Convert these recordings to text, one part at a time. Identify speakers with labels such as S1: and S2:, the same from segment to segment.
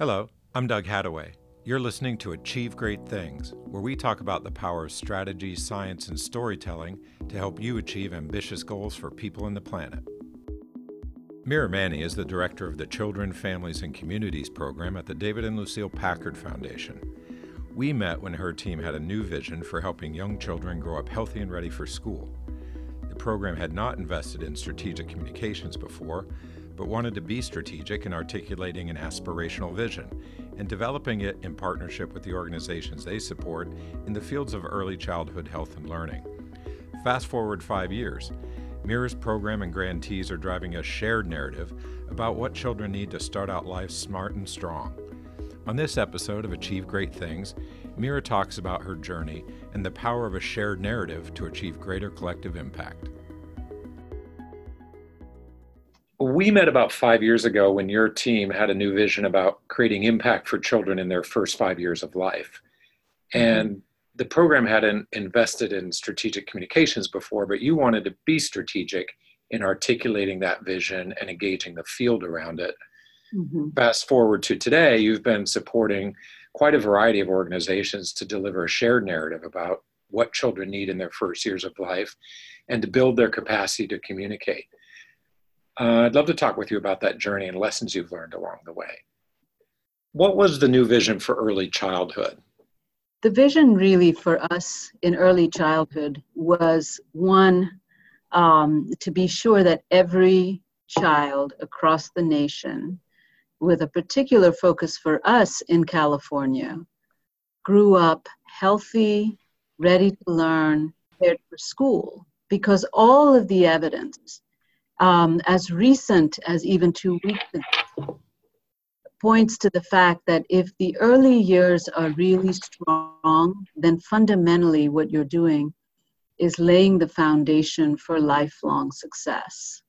S1: Hello, I'm Doug Hattaway. You're listening to Achieve Great Things, where we talk about the power of strategy, science, and storytelling to help you achieve ambitious goals for people and the planet. Meera Mani is the director of the Children, Families, and Communities program at the David and Lucile Packard Foundation. We met when her team had a new vision for helping young children grow up healthy and ready for school. The program had not invested in strategic communications before, but wanted to be strategic in articulating an aspirational vision and developing it in partnership with the organizations they support in the fields of early childhood health and learning. Fast forward five years, Meera's program and grantees are driving a shared narrative about what children need to start out life smart and strong. On this episode of Achieve Great Things, Mira talks about her journey and the power of a shared narrative to achieve greater collective impact.
S2: We met about five years ago when your team had a new vision about creating impact for children in their first five years of life. Mm-hmm. And the program hadn't invested in strategic communications before, but you wanted to be strategic in articulating that vision and engaging the field around it. Mm-hmm. Fast forward to today, you've been supporting quite a variety of organizations to deliver a shared narrative about what children need in their first years of life and to build their capacity to communicate. Uh, I'd love to talk with you about that journey and lessons you've learned along the way. What was the new vision for early childhood?
S3: The vision, really, for us in early childhood was one um, to be sure that every child across the nation, with a particular focus for us in California, grew up healthy, ready to learn, prepared for school. Because all of the evidence um, as recent as even two weeks ago, points to the fact that if the early years are really strong, then fundamentally what you're doing is laying the foundation for lifelong success.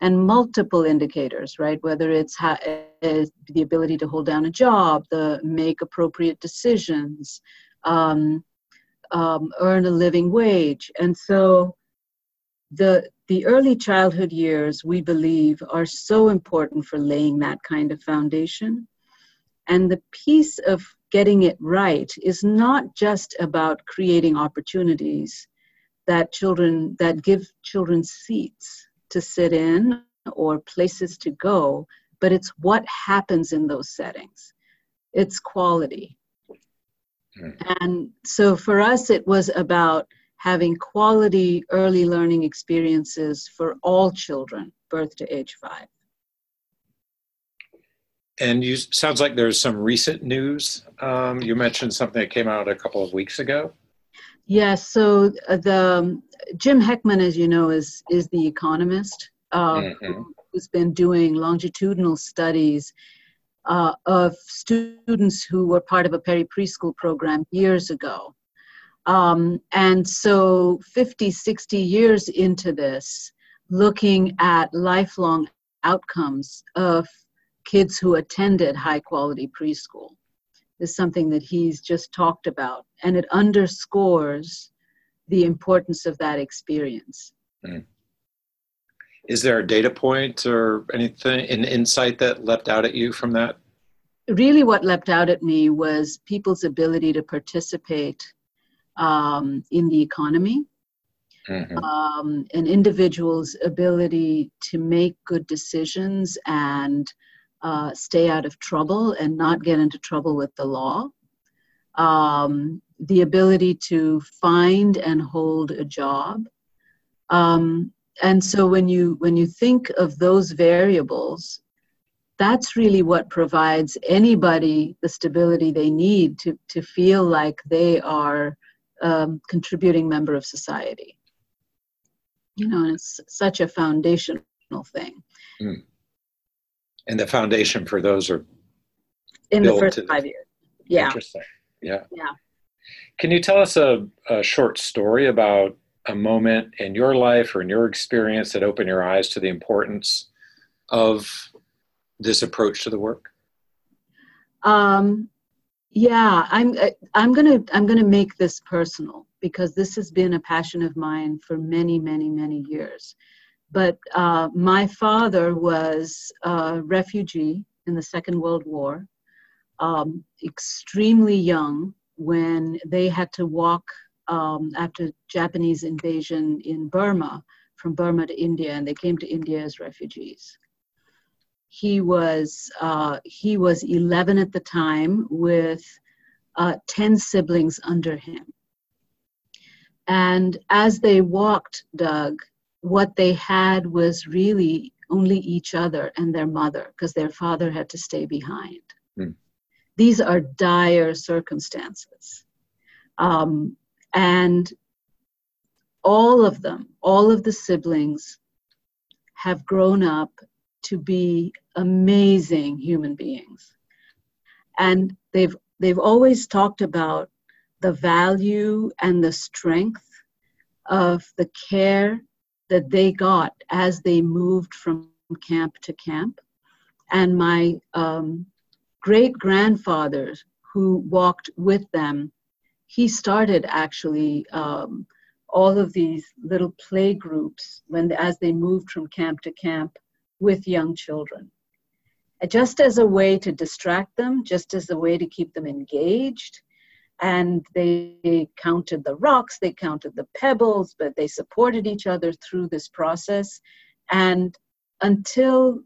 S3: And multiple indicators, right? Whether it's ha- uh, the ability to hold down a job, the make appropriate decisions, um, um, earn a living wage. And so the the early childhood years we believe are so important for laying that kind of foundation. And the piece of getting it right is not just about creating opportunities that children that give children seats to sit in or places to go but it's what happens in those settings. It's quality. Mm. and so for us it was about having quality early learning experiences for all children, birth to age five.
S2: And you sounds like there's some recent news. Um, you mentioned something that came out a couple of weeks ago.
S3: Yes. So uh, the um, Jim Heckman, as you know, is is the economist uh, mm-hmm. who's been doing longitudinal studies uh, of students who were part of a Perry preschool program years ago um, and so 50, 60 years into this, looking at lifelong outcomes of kids who attended high quality preschool is something that he's just talked about. And it underscores the importance of that experience. Mm.
S2: Is there a data point or anything, an insight that leapt out at you from that?
S3: Really, what leapt out at me was people's ability to participate um, in the economy, mm-hmm. um, an individual's ability to make good decisions and uh, stay out of trouble and not get into trouble with the law, um, the ability to find and hold a job. Um, and so when you when you think of those variables, that's really what provides anybody the stability they need to, to feel like they are um, contributing member of society. You know, and it's such a foundational thing. Mm.
S2: And the foundation for those are
S3: in the first five the, years. Yeah.
S2: Interesting. Yeah.
S3: Yeah.
S2: Can you tell us a, a short story about a moment in your life or in your experience that opened your eyes to the importance of this approach to the work?
S3: Um, yeah, I'm uh, I'm gonna I'm gonna make this personal because this has been a passion of mine for many many many years. But uh, my father was a refugee in the Second World War, um, extremely young when they had to walk um, after Japanese invasion in Burma, from Burma to India, and they came to India as refugees. He was uh, he was 11 at the time with uh, 10 siblings under him. And as they walked, Doug, what they had was really only each other and their mother because their father had to stay behind. Mm. These are dire circumstances. Um, and all of them, all of the siblings, have grown up to be amazing human beings. And they've, they've always talked about the value and the strength of the care that they got as they moved from camp to camp. And my um, great grandfather, who walked with them, he started actually um, all of these little play groups when as they moved from camp to camp with young children just as a way to distract them just as a way to keep them engaged and they counted the rocks, they counted the pebbles, but they supported each other through this process. And until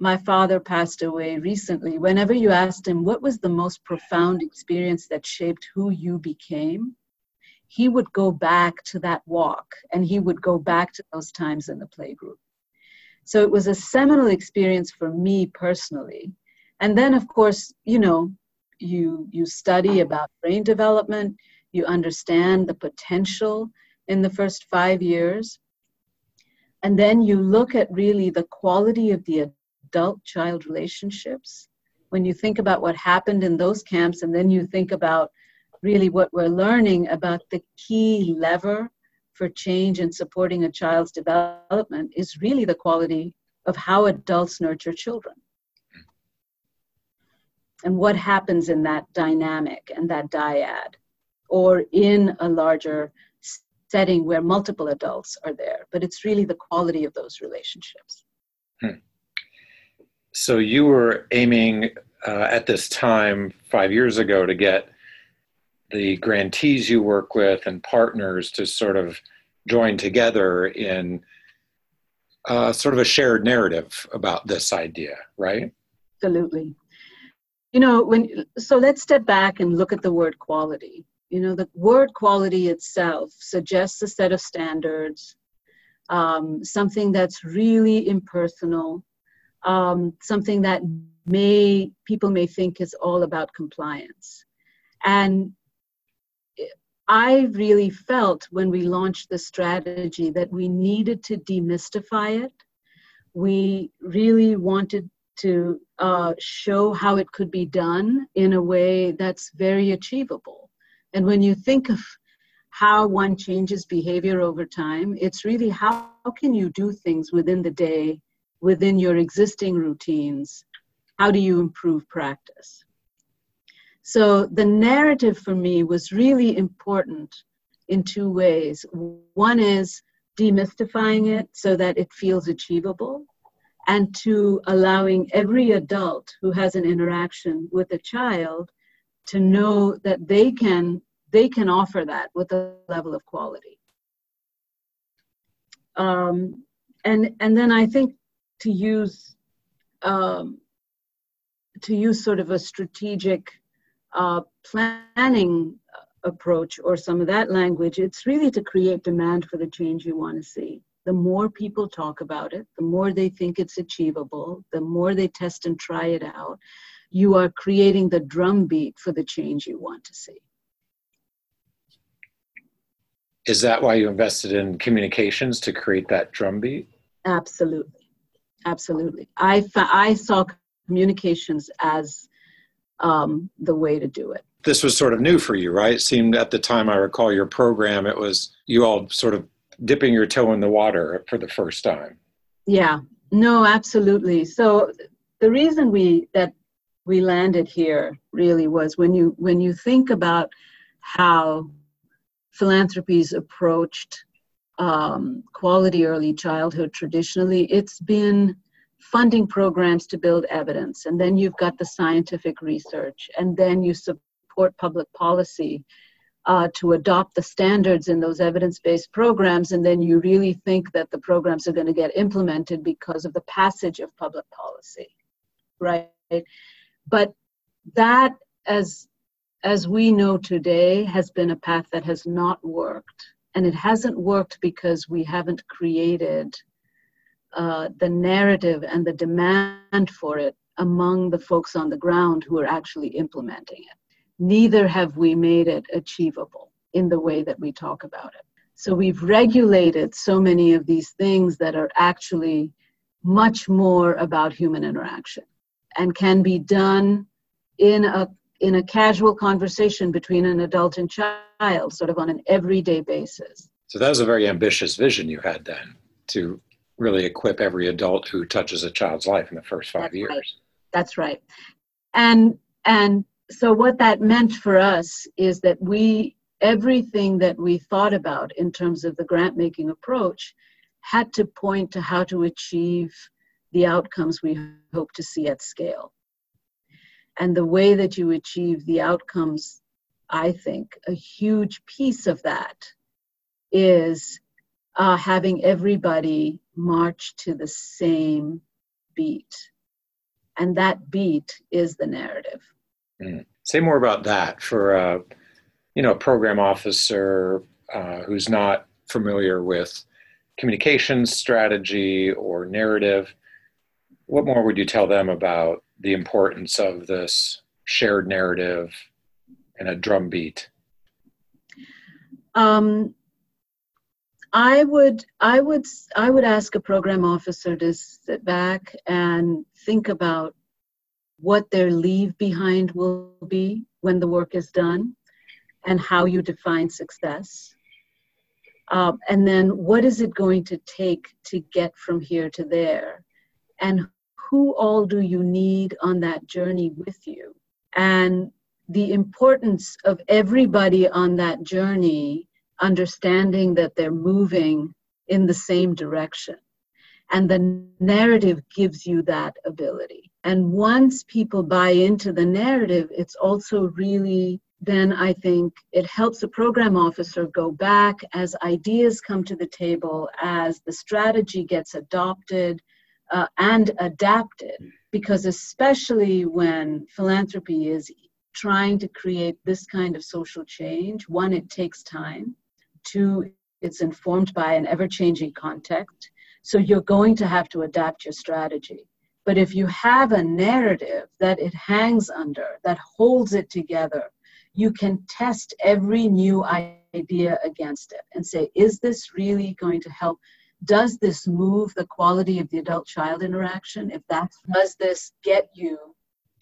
S3: my father passed away recently, whenever you asked him what was the most profound experience that shaped who you became, he would go back to that walk and he would go back to those times in the playgroup. So it was a seminal experience for me personally. And then, of course, you know, you you study about brain development you understand the potential in the first five years and then you look at really the quality of the adult child relationships when you think about what happened in those camps and then you think about really what we're learning about the key lever for change and supporting a child's development is really the quality of how adults nurture children and what happens in that dynamic and that dyad or in a larger setting where multiple adults are there but it's really the quality of those relationships hmm.
S2: so you were aiming uh, at this time five years ago to get the grantees you work with and partners to sort of join together in uh, sort of a shared narrative about this idea right?
S3: Absolutely. You know when so let's step back and look at the word quality. You know the word quality itself suggests a set of standards um, something that's really impersonal um, something that may people may think is all about compliance. And i really felt when we launched the strategy that we needed to demystify it we really wanted to uh, show how it could be done in a way that's very achievable. And when you think of how one changes behavior over time, it's really how, how can you do things within the day, within your existing routines? How do you improve practice? So the narrative for me was really important in two ways. One is demystifying it so that it feels achievable and to allowing every adult who has an interaction with a child to know that they can they can offer that with a level of quality um, and and then i think to use um, to use sort of a strategic uh, planning approach or some of that language it's really to create demand for the change you want to see the more people talk about it, the more they think it's achievable, the more they test and try it out, you are creating the drumbeat for the change you want to see.
S2: Is that why you invested in communications to create that drumbeat?
S3: Absolutely. Absolutely. I, I saw communications as um, the way to do it.
S2: This was sort of new for you, right? It seemed at the time I recall your program, it was you all sort of dipping your toe in the water for the first time.
S3: Yeah, no, absolutely. So the reason we that we landed here really was when you when you think about how philanthropies approached um, quality early childhood traditionally, it's been funding programs to build evidence, and then you've got the scientific research, and then you support public policy uh, to adopt the standards in those evidence based programs, and then you really think that the programs are going to get implemented because of the passage of public policy, right? But that, as as we know today, has been a path that has not worked. And it hasn't worked because we haven't created uh, the narrative and the demand for it among the folks on the ground who are actually implementing it. Neither have we made it achievable in the way that we talk about it. So we've regulated so many of these things that are actually much more about human interaction and can be done in a in a casual conversation between an adult and child, sort of on an everyday basis.
S2: So that was a very ambitious vision you had then to really equip every adult who touches a child's life in the first five
S3: That's
S2: years.
S3: Right. That's right. And and so what that meant for us is that we everything that we thought about in terms of the grant making approach had to point to how to achieve the outcomes we hope to see at scale. And the way that you achieve the outcomes, I think, a huge piece of that is uh, having everybody march to the same beat. And that beat is the narrative.
S2: Mm. Say more about that for a, you know, a program officer uh, who's not familiar with communications strategy or narrative. What more would you tell them about the importance of this shared narrative and a drumbeat?
S3: Um, I would, I would, I would ask a program officer to sit back and think about what their leave behind will be when the work is done, and how you define success. Uh, and then, what is it going to take to get from here to there, and who all do you need on that journey with you? And the importance of everybody on that journey understanding that they're moving in the same direction. And the narrative gives you that ability. And once people buy into the narrative, it's also really then I think it helps the program officer go back as ideas come to the table, as the strategy gets adopted, uh, and adapted because especially when philanthropy is trying to create this kind of social change one it takes time two it's informed by an ever-changing context. So you're going to have to adapt your strategy. But if you have a narrative that it hangs under that holds it together you can test every new idea against it and say is this really going to help? Does this move the quality of the adult child interaction? If that does this get you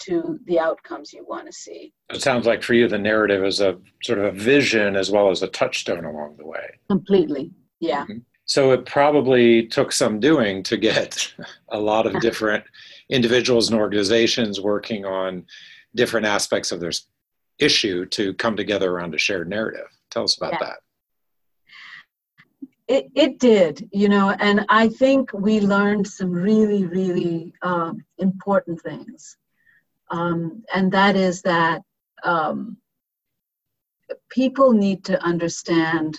S3: to the outcomes you want to see
S2: it sounds like for you the narrative is a sort of a vision as well as a touchstone along the way
S3: completely yeah mm-hmm.
S2: so it probably took some doing to get a lot of different individuals and organizations working on different aspects of their issue to come together around a shared narrative tell us about yeah. that
S3: it, it did, you know, and I think we learned some really, really uh, important things. Um, and that is that um, people need to understand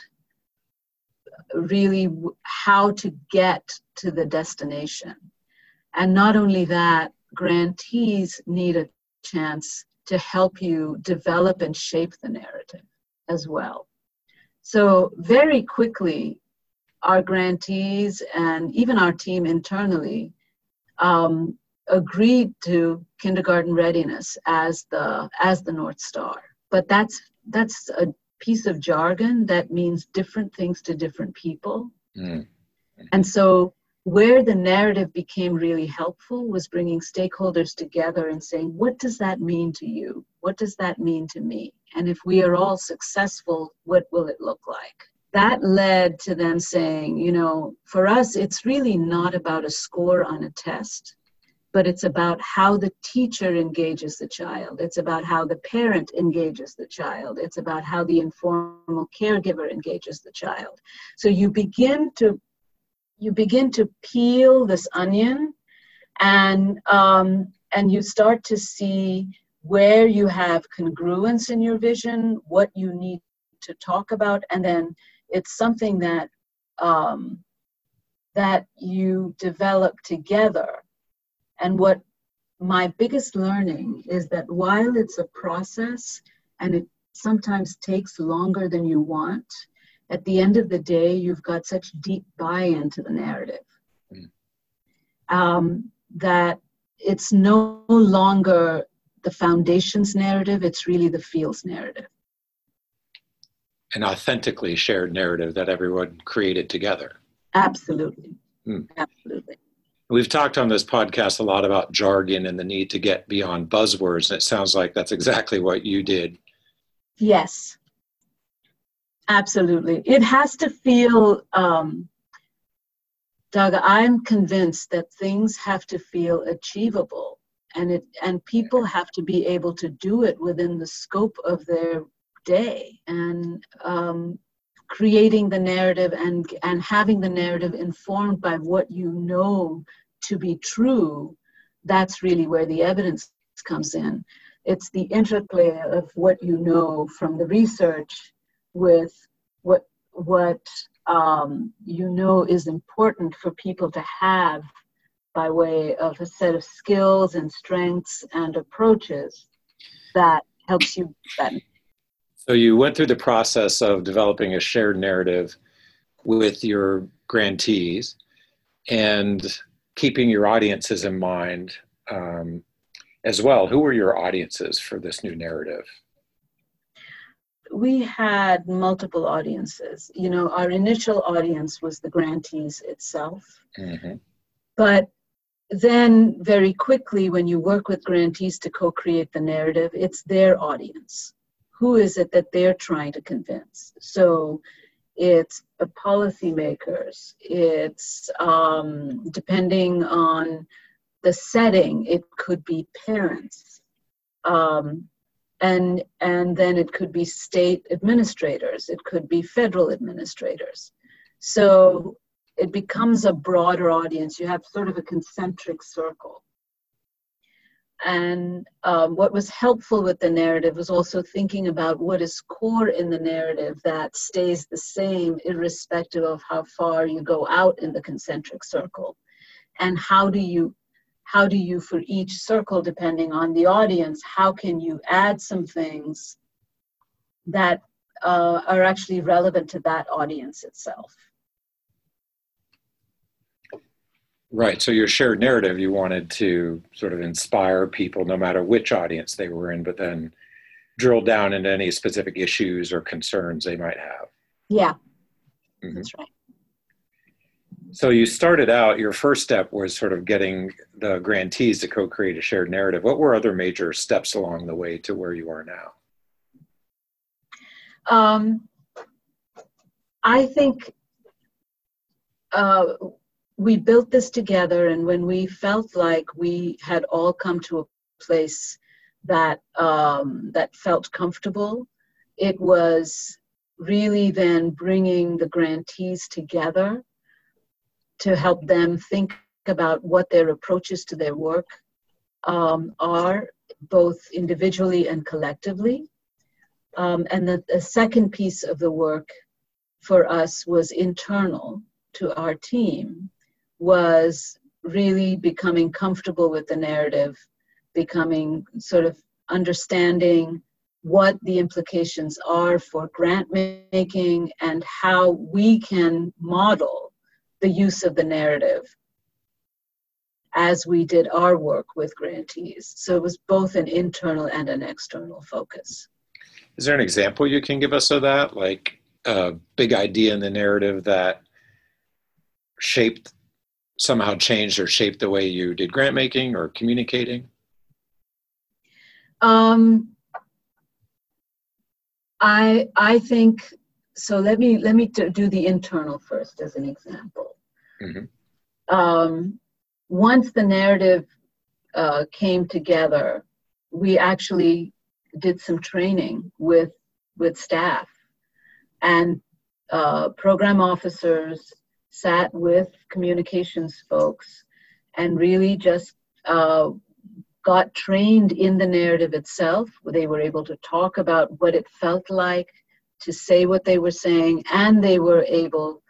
S3: really how to get to the destination. And not only that, grantees need a chance to help you develop and shape the narrative as well. So, very quickly, our grantees and even our team internally um, agreed to kindergarten readiness as the as the north star. But that's that's a piece of jargon that means different things to different people. Mm. and so where the narrative became really helpful was bringing stakeholders together and saying what does that mean to you? What does that mean to me? And if we are all successful what will it look like? That led to them saying, you know, for us, it's really not about a score on a test, but it's about how the teacher engages the child. It's about how the parent engages the child. It's about how the informal caregiver engages the child. So you begin to you begin to peel this onion and um, and you start to see where you have congruence in your vision, what you need to talk about, and then it's something that um, that you develop together. And what my biggest learning is that while it's a process and it sometimes takes longer than you want, at the end of the day, you've got such deep buy into the narrative mm. um, that it's no longer the foundation's narrative, it's really the field's narrative.
S2: An authentically shared narrative that everyone created together.
S3: Absolutely. Mm. Absolutely.
S2: We've talked on this podcast a lot about jargon and the need to get beyond buzzwords, and it sounds like that's exactly what you did.
S3: Yes, absolutely. It has to feel, um, Doug, I'm convinced that things have to feel achievable and it and people have to be able to do it within the scope of their day and um, creating the narrative and and having the narrative informed by what you know to be true that's really where the evidence comes in it's the interplay of what you know from the research with what what um, you know is important for people to have by way of a set of skills and strengths and approaches that helps you then.
S2: So you went through the process of developing a shared narrative with your grantees and keeping your audiences in mind um, as well. Who were your audiences for this new narrative?
S3: We had multiple audiences. You know, our initial audience was the grantees itself. Mm-hmm. But then very quickly when you work with grantees to co-create the narrative it's their audience who is it that they're trying to convince so it's policymakers it's um, depending on the setting it could be parents um, and and then it could be state administrators it could be federal administrators so it becomes a broader audience. You have sort of a concentric circle. And um, what was helpful with the narrative was also thinking about what is core in the narrative that stays the same, irrespective of how far you go out in the concentric circle. And how do you how do you for each circle depending on the audience how can you add some things that uh, are actually relevant to that audience itself
S2: Right. So your shared narrative, you wanted to sort of inspire people, no matter which audience they were in, but then drill down into any specific issues or concerns they might have.
S3: Yeah, mm-hmm. that's right.
S2: So you started out, your first step was sort of getting the grantees to co create a shared narrative. What were other major steps along the way to where you are now?
S3: Um, I think uh, we built this together and when we felt like we had all come to a place that um, that felt comfortable it was really then bringing the grantees together to help them think about what their approaches to their work um, are both individually and collectively. Um, and the, the second piece of the work for us was internal to our team was really becoming comfortable with the narrative, becoming sort of understanding what the implications are for grant making and how we can model the use of the narrative as we did our work with grantees. So it was both an internal and an external focus.
S2: Is there an example you can give us of that? Like a big idea in the narrative that shaped somehow changed or shaped the way you did grant making or communicating?
S3: Um, I I think so. Let me let me do the internal first as an example. Mm-hmm. Um, once the narrative uh, came together, we actually did some training with with staff and uh, program officers sat with communications folks and really just uh, got trained in the narrative itself. They were able to talk about what it felt like to say what they were saying, and they were able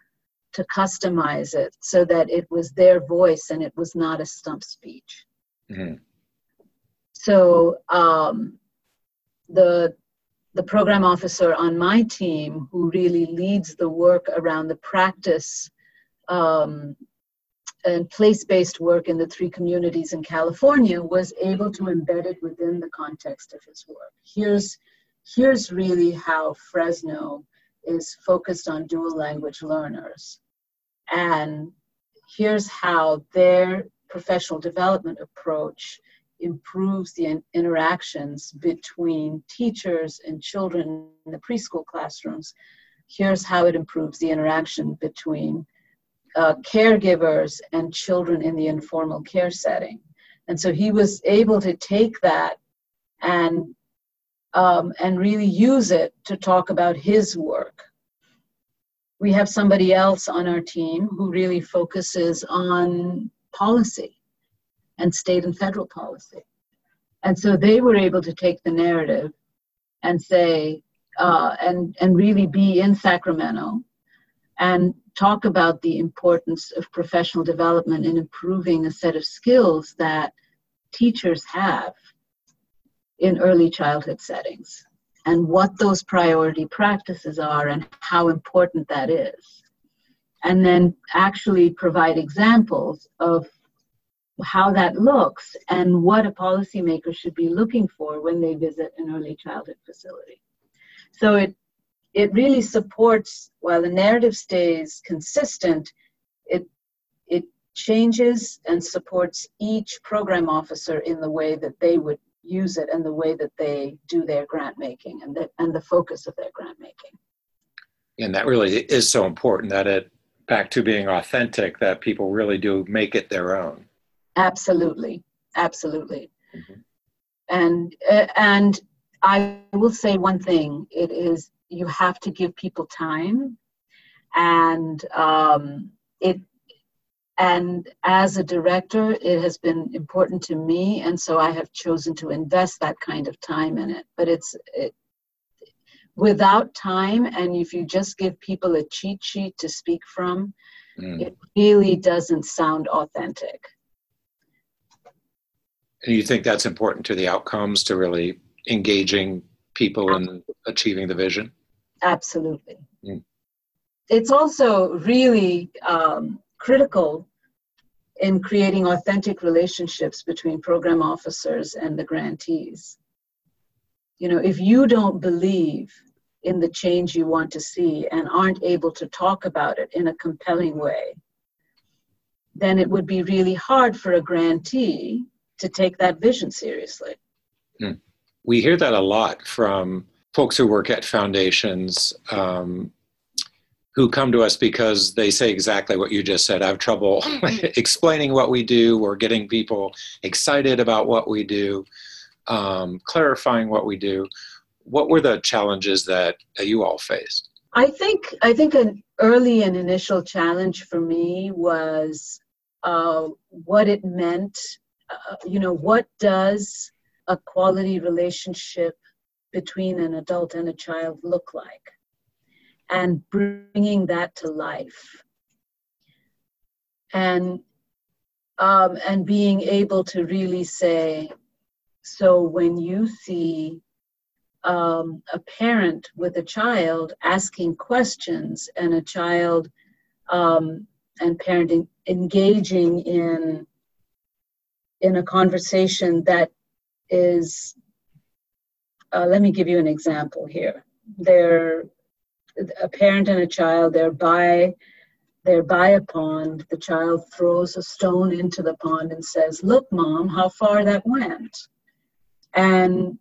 S3: to customize it so that it was their voice and it was not a stump speech. Mm-hmm. So um, the the program officer on my team who really leads the work around the practice um, and place-based work in the three communities in California was able to embed it within the context of his work. Here's here's really how Fresno is focused on dual language learners. And here's how their professional development approach improves the in- interactions between teachers and children in the preschool classrooms. Here's how it improves the interaction between uh, caregivers and children in the informal care setting. And so he was able to take that and um, and really use it to talk about his work. We have somebody else on our team who really focuses on policy and state and federal policy. And so they were able to take the narrative and say, uh, and, and really be in Sacramento and talk about the importance of professional development in improving a set of skills that teachers have in early childhood settings and what those priority practices are and how important that is. And then actually provide examples of how that looks and what a policymaker should be looking for when they visit an early childhood facility. So it it really supports while the narrative stays consistent, it it changes and supports each program officer in the way that they would use it and the way that they do their grant making and the, and the focus of their grant making.
S2: And that really is so important that it back to being authentic that people really do make it their own.
S3: Absolutely, absolutely. Mm-hmm. And uh, and I will say one thing: it is you have to give people time, and um, it and as a director it has been important to me and so i have chosen to invest that kind of time in it. But it's it, without time and if you just give people a cheat sheet to speak from mm. it really doesn't sound authentic.
S2: And you think that's important to the outcomes to really engaging people and achieving the vision
S3: absolutely mm. it's also really um, critical in creating authentic relationships between program officers and the grantees. You know, if you don't believe in the change you want to see and aren't able to talk about it in a compelling way, then it would be really hard for a grantee to take that vision seriously.
S2: Hmm. We hear that a lot from folks who work at foundations. Um, who come to us because they say exactly what you just said. I have trouble explaining what we do or getting people excited about what we do, um, clarifying what we do. What were the challenges that you all faced?
S3: I think I think an early and initial challenge for me was uh, what it meant. Uh, you know, what does a quality relationship between an adult and a child look like? and bringing that to life and um, and being able to really say so when you see um, a parent with a child asking questions and a child um, and parenting engaging in in a conversation that is uh, let me give you an example here. They're a parent and a child they're by they're by a pond. The child throws a stone into the pond and says look mom how far that went. And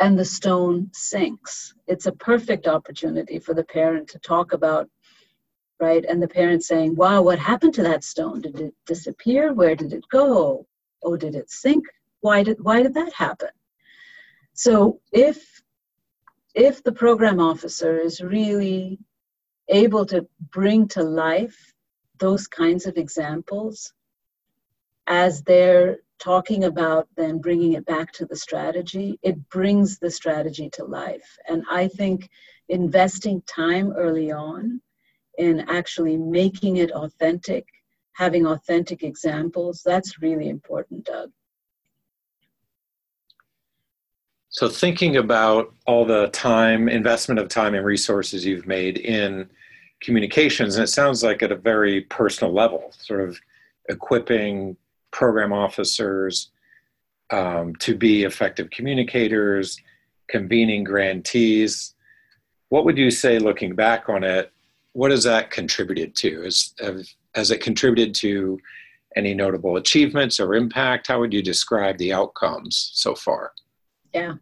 S3: and the stone sinks. It's a perfect opportunity for the parent to talk about right? And the parent saying wow what happened to that stone? Did it disappear? Where did it go? Oh did it sink? Why did why did that happen so if if the program officer is really able to bring to life those kinds of examples, as they're talking about then bringing it back to the strategy, it brings the strategy to life. And I think investing time early on in actually making it authentic, having authentic examples, that's really important, Doug.
S2: So, thinking about all the time, investment of time and resources you've made in communications, and it sounds like at a very personal level, sort of equipping program officers um, to be effective communicators, convening grantees. What would you say, looking back on it, what has that contributed to? Is, has it contributed to any notable achievements or impact? How would you describe the outcomes so far?
S3: Yeah.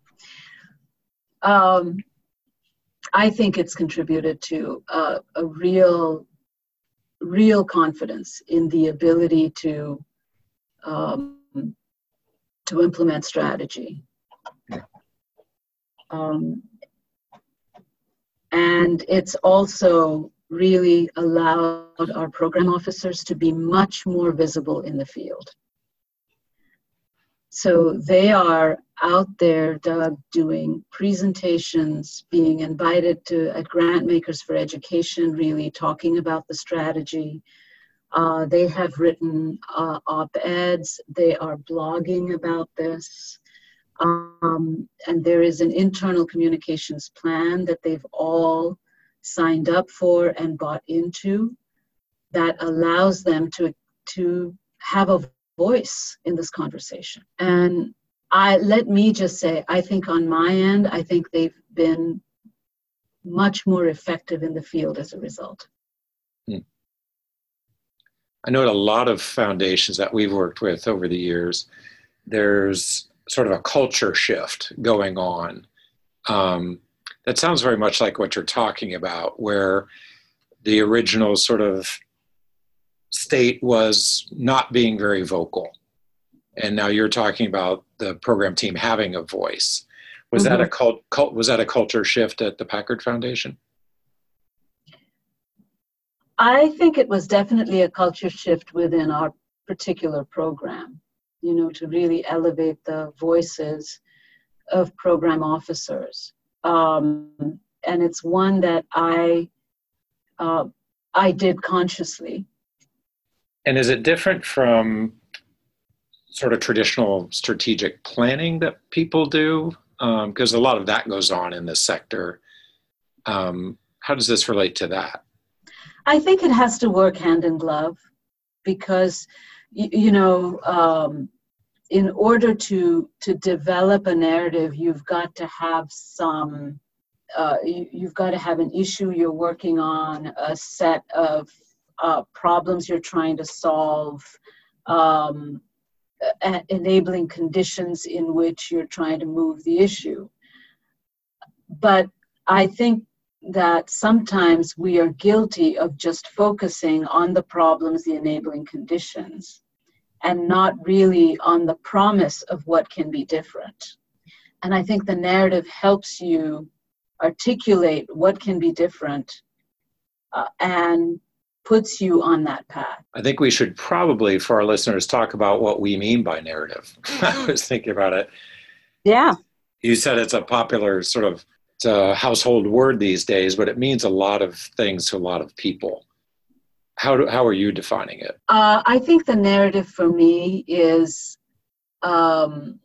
S3: Um, I think it's contributed to uh, a real, real confidence in the ability to um, to implement strategy. Um, and it's also really allowed our program officers to be much more visible in the field. So they are out there, Doug, doing presentations, being invited to at Grantmakers for Education, really talking about the strategy, uh, they have written uh, op eds, they are blogging about this. Um, and there is an internal communications plan that they've all signed up for and bought into that allows them to, to have a voice in this conversation. And I let me just say, I think on my end, I think they've been much more effective in the field as a result. Hmm.
S2: I know at a lot of foundations that we've worked with over the years, there's sort of a culture shift going on. Um, that sounds very much like what you're talking about, where the original sort of state was not being very vocal. And now you're talking about the program team having a voice. Was mm-hmm. that a mm-hmm. cult, cult, was that a culture shift at the Packard Foundation?
S3: I think it was definitely a culture shift within our particular program, you know, to really elevate the voices of program officers. Um, and it's one that I uh, I did consciously.
S2: And is it different from sort of traditional strategic planning that people do? Because um, a lot of that goes on in this sector. Um, how does this relate to that?
S3: I think it has to work hand in glove because, you, you know, um, in order to to develop a narrative, you've got to have some. Uh, you, have got to have an issue you're working on, a set of uh, problems you're trying to solve, um, enabling conditions in which you're trying to move the issue. But I think that sometimes we are guilty of just focusing on the problems, the enabling conditions, and not really on the promise of what can be different. And I think the narrative helps you articulate what can be different uh, and puts you on that path.
S2: I think we should probably, for our listeners, talk about what we mean by narrative. I was thinking about it.
S3: Yeah.
S2: You said it's a popular sort of it's a household word these days, but it means a lot of things to a lot of people. How, do, how are you defining it?
S3: Uh, I think the narrative for me is um,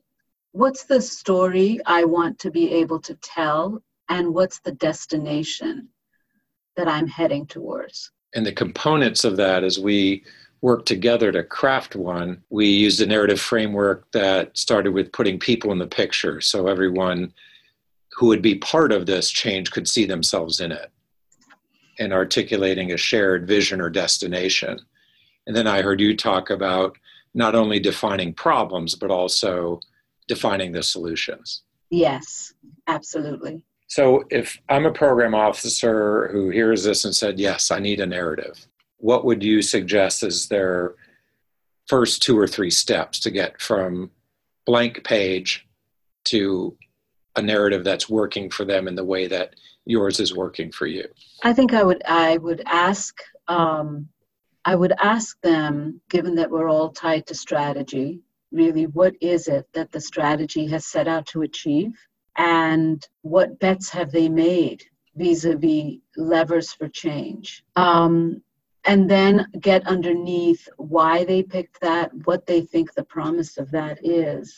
S3: what's the story I want to be able to tell, and what's the destination that I'm heading towards.
S2: And the components of that as we worked together to craft one, we used a narrative framework that started with putting people in the picture. So everyone who would be part of this change could see themselves in it and articulating a shared vision or destination. And then I heard you talk about not only defining problems, but also defining the solutions.
S3: Yes, absolutely.
S2: So if I'm a program officer who hears this and said, Yes, I need a narrative, what would you suggest as their first two or three steps to get from blank page to a narrative that's working for them in the way that yours is working for you?
S3: I think I would I would ask um, I would ask them, given that we're all tied to strategy, really, what is it that the strategy has set out to achieve? And what bets have they made vis a vis levers for change? Um, and then get underneath why they picked that, what they think the promise of that is,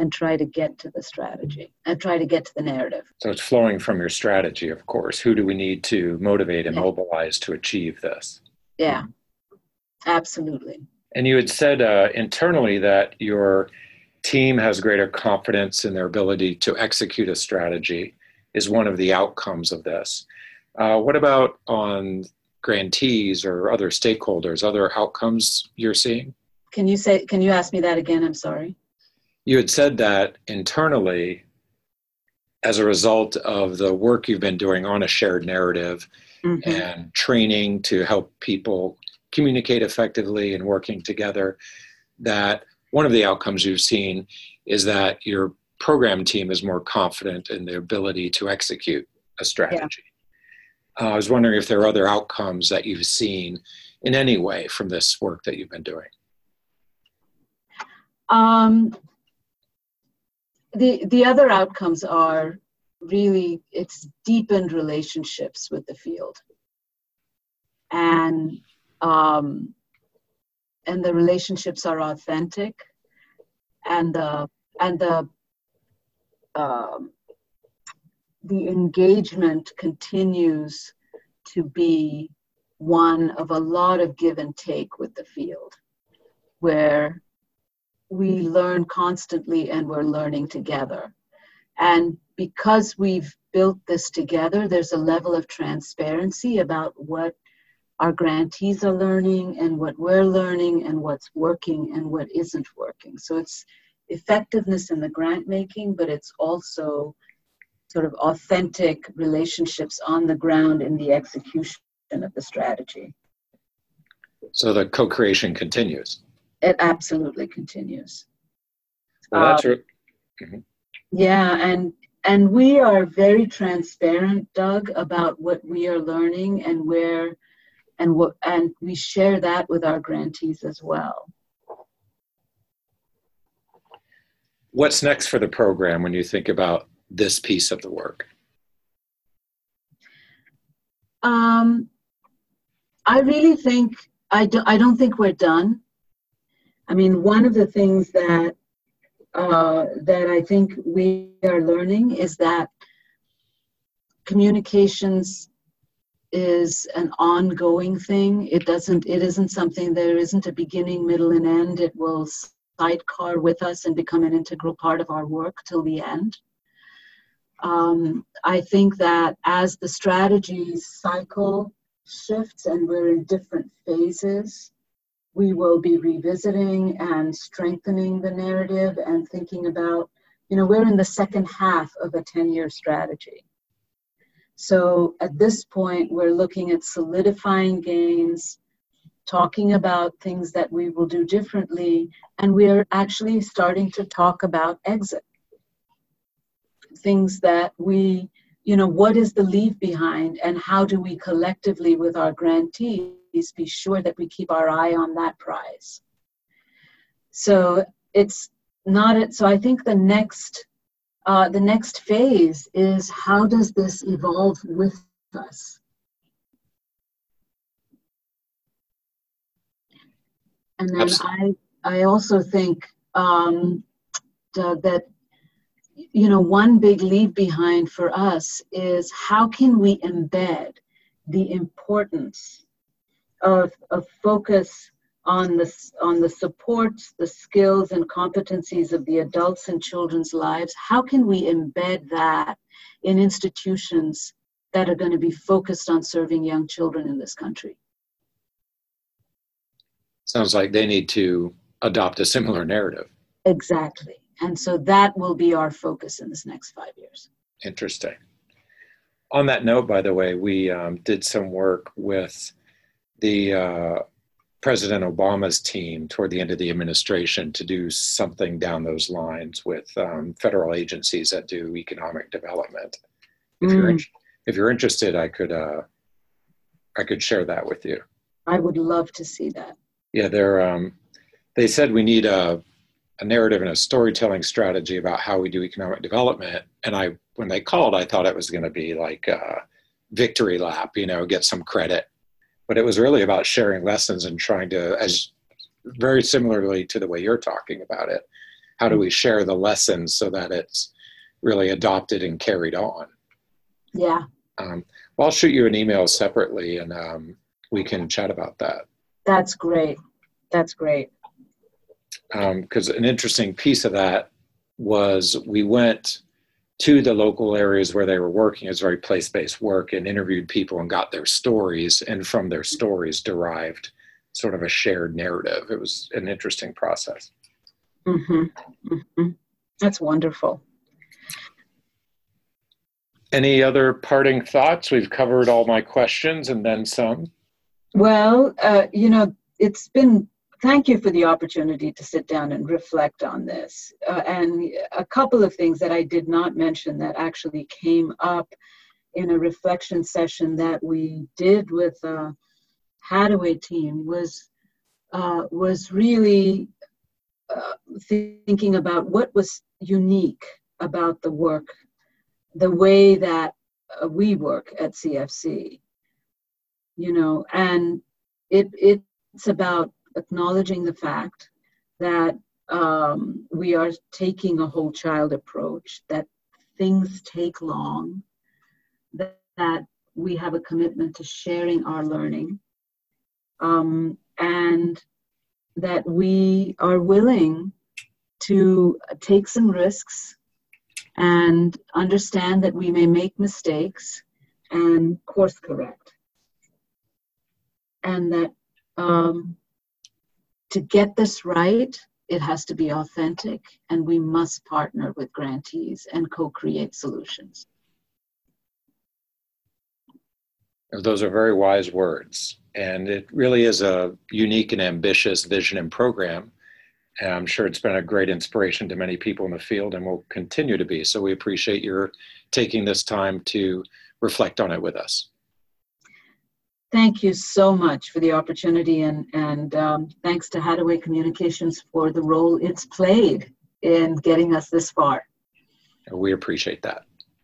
S3: and try to get to the strategy and try to get to the narrative.
S2: So it's flowing from your strategy, of course. Who do we need to motivate and mobilize to achieve this?
S3: Yeah, absolutely.
S2: And you had said uh, internally that your team has greater confidence in their ability to execute a strategy is one of the outcomes of this. Uh, what about on grantees or other stakeholders, other outcomes you're seeing?
S3: Can you say, can you ask me that again? I'm sorry.
S2: You had said that internally, as a result of the work you've been doing on a shared narrative mm-hmm. and training to help people communicate effectively and working together, that one of the outcomes you've seen is that your program team is more confident in their ability to execute a strategy. Uh, I was wondering if there are other outcomes that you've seen in any way from this work that you've been doing.
S3: Um, the the other outcomes are really it's deepened relationships with the field, and um, and the relationships are authentic, and the and the um, the engagement continues to be one of a lot of give and take with the field, where we learn constantly and we're learning together. And because we've built this together, there's a level of transparency about what our grantees are learning and what we're learning and what's working and what isn't working. So it's effectiveness in the grant making, but it's also sort of authentic relationships on the ground in the execution of the strategy.
S2: So the co creation continues.
S3: It absolutely continues.
S2: Well, that's um,
S3: mm-hmm. Yeah, and and we are very transparent, Doug, about what we are learning and where and what and we share that with our grantees as well.
S2: What's next for the program when you think about this piece of the work?
S3: Um, I really think I, do, I don't think we're done. I mean, one of the things that uh, that I think we are learning is that communications is an ongoing thing. It doesn't. It isn't something. There isn't a beginning, middle, and end. It will sidecar with us and become an integral part of our work till the end. Um, I think that as the strategies cycle shifts and we're in different phases, we will be revisiting and strengthening the narrative and thinking about, you know, we're in the second half of a 10 year strategy. So at this point, we're looking at solidifying gains, talking about things that we will do differently, and we're actually starting to talk about exit things that we, you know, what is the leave behind and how do we collectively with our grantees be sure that we keep our eye on that prize? So it's not it. So I think the next, uh, the next phase is how does this evolve with us? And then I, I also think um, that you know, one big leave behind for us is how can we embed the importance of, of focus on the, on the supports, the skills and competencies of the adults and children's lives? How can we embed that in institutions that are going to be focused on serving young children in this country?
S2: Sounds like they need to adopt a similar narrative.
S3: Exactly. And so that will be our focus in this next five years.
S2: Interesting. On that note, by the way, we um, did some work with the uh, President Obama's team toward the end of the administration to do something down those lines with um, federal agencies that do economic development. If, mm. you're, in, if you're interested, I could uh, I could share that with you.
S3: I would love to see that.
S2: Yeah, they're um, they said we need a a narrative and a storytelling strategy about how we do economic development. And I, when they called, I thought it was going to be like a victory lap, you know, get some credit. But it was really about sharing lessons and trying to, as very similarly to the way you're talking about it, how do we share the lessons so that it's really adopted and carried on?
S3: Yeah.
S2: Um, well, I'll shoot you an email separately and um, we can chat about that.
S3: That's great. That's great
S2: because um, an interesting piece of that was we went to the local areas where they were working. As very place-based work and interviewed people and got their stories and from their stories derived sort of a shared narrative. It was an interesting process.
S3: Mm-hmm. Mm-hmm. that's wonderful.
S2: Any other parting thoughts? We've covered all my questions and then some.
S3: Well uh, you know it's been thank you for the opportunity to sit down and reflect on this. Uh, and a couple of things that I did not mention that actually came up in a reflection session that we did with a Hattaway team was uh, was really uh, thinking about what was unique about the work, the way that uh, we work at CFC. You know, and it it's about acknowledging the fact that um, we are taking a whole child approach, that things take long, that, that we have a commitment to sharing our learning, um, and that we are willing to take some risks and understand that we may make mistakes and course correct. And that um, to get this right, it has to be authentic, and we must partner with grantees and co create solutions.
S2: Those are very wise words. And it really is a unique and ambitious vision and program. And I'm sure it's been a great inspiration to many people in the field and will continue to be. So we appreciate your taking this time to reflect on it with us
S3: thank you so much for the opportunity and, and um, thanks to Hattaway Communications for the role it's played in getting us this far.
S2: We appreciate that.